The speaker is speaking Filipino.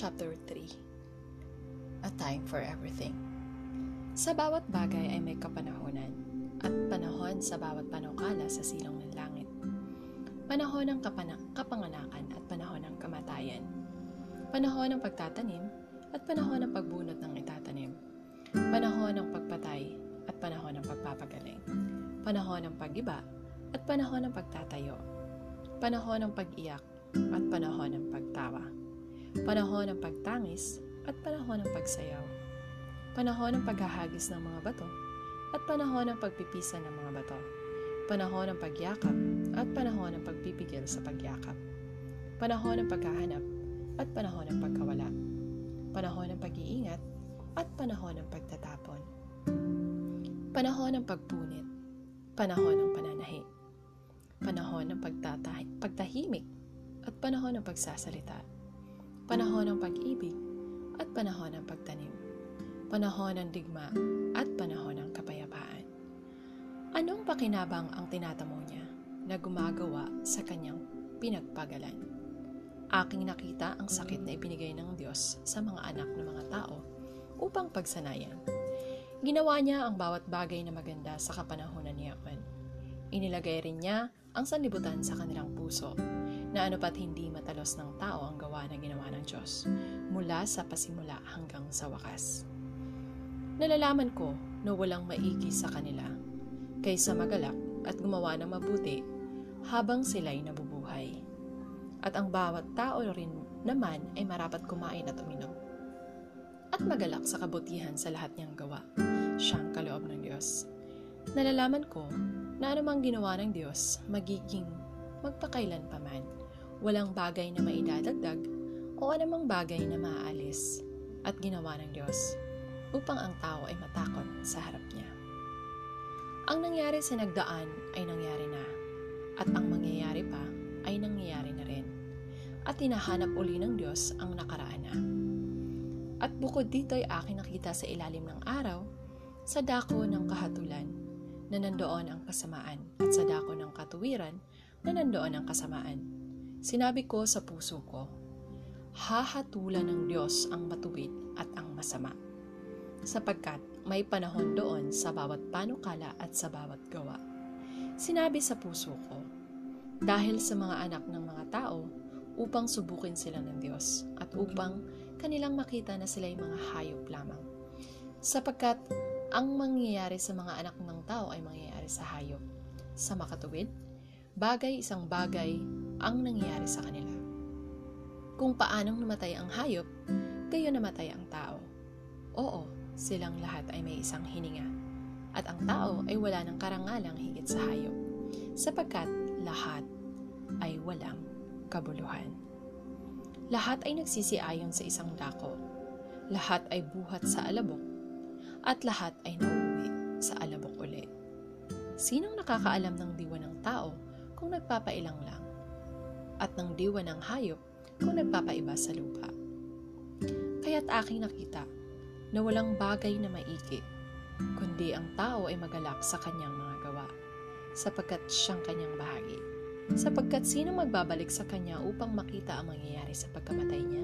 Chapter 3 A Time for Everything Sa bawat bagay ay may kapanahonan at panahon sa bawat panukala sa silong ng langit. Panahon ng kapana- kapanganakan at panahon ng kamatayan. Panahon ng pagtatanim at panahon ng pagbunot ng itatanim. Panahon ng pagpatay at panahon ng pagpapagaling. Panahon ng pagiba at panahon ng pagtatayo. Panahon ng pag-iyak at panahon ng pagtawa. Panahon ng pagtangis at panahon ng pagsayaw. Panahon ng paghahagis ng mga bato at panahon ng pagpipisa ng mga bato. Panahon ng pagyakap at panahon ng pagpipigil sa pagyakap. Panahon ng paghahanap at panahon ng pagkawala. Panahon ng pag-iingat at panahon ng pagtatapon. Panahon ng pagpunit. Panahon ng pananahi. Panahon ng pagtatah- pagtahimik at panahon ng pagsasalita. Panahon ng pag-ibig at panahon ng pagtanim. Panahon ng digma at panahon ng kapayapaan. Anong pakinabang ang tinatamo niya na gumagawa sa kanyang pinagpagalan? Aking nakita ang sakit na ibinigay ng Diyos sa mga anak ng mga tao upang pagsanayan. Ginawa niya ang bawat bagay na maganda sa kapanahonan niyaon. Inilagay rin niya ang sanlibutan sa kanilang puso na anupat hindi matalos ng tao ang gawa na ginawa ng Diyos mula sa pasimula hanggang sa wakas. Nalalaman ko na walang maigi sa kanila kaysa magalak at gumawa ng mabuti habang sila'y nabubuhay. At ang bawat tao rin naman ay marapat kumain at uminom. At magalak sa kabutihan sa lahat niyang gawa. Siyang kaloob ng Diyos. Nalalaman ko na anumang ginawa ng Diyos magiging magpakailan pa man. Walang bagay na maidadagdag o anumang bagay na maaalis at ginawa ng Diyos upang ang tao ay matakot sa harap niya. Ang nangyari sa nagdaan ay nangyari na at ang mangyayari pa ay nangyayari na rin at hinahanap uli ng Diyos ang nakaraan na. At bukod dito ay aking nakita sa ilalim ng araw, sa dako ng kahatulan, na nandoon ang kasamaan, at sa dako ng katuwiran, na nandoon ang kasamaan. Sinabi ko sa puso ko, hahatulan ng Diyos ang matuwid at ang masama. Sapagkat may panahon doon sa bawat panukala at sa bawat gawa. Sinabi sa puso ko, dahil sa mga anak ng mga tao, upang subukin sila ng Diyos at upang kanilang makita na sila'y mga hayop lamang. Sapagkat ang mangyayari sa mga anak ng tao ay mangyayari sa hayop. Sa makatuwid, bagay isang bagay ang nangyayari sa kanila. Kung paanong namatay ang hayop, gayon namatay ang tao. Oo, silang lahat ay may isang hininga. At ang tao ay wala ng karangalang higit sa hayop, sapagkat lahat ay walang kabuluhan. Lahat ay nagsisiayon sa isang dako. Lahat ay buhat sa alabok. At lahat ay nauwi sa alabok uli. Sinong nakakaalam ng diwa ng tao kung nagpapailang lang? At ng diwa ng hayop kung nagpapaiba sa lupa? Kaya't aking nakita na walang bagay na maigi, kundi ang tao ay magalak sa kanyang mga gawa, sapagkat siyang kanyang bahagi sapagkat sino magbabalik sa kanya upang makita ang mangyayari sa pagkamatay niya?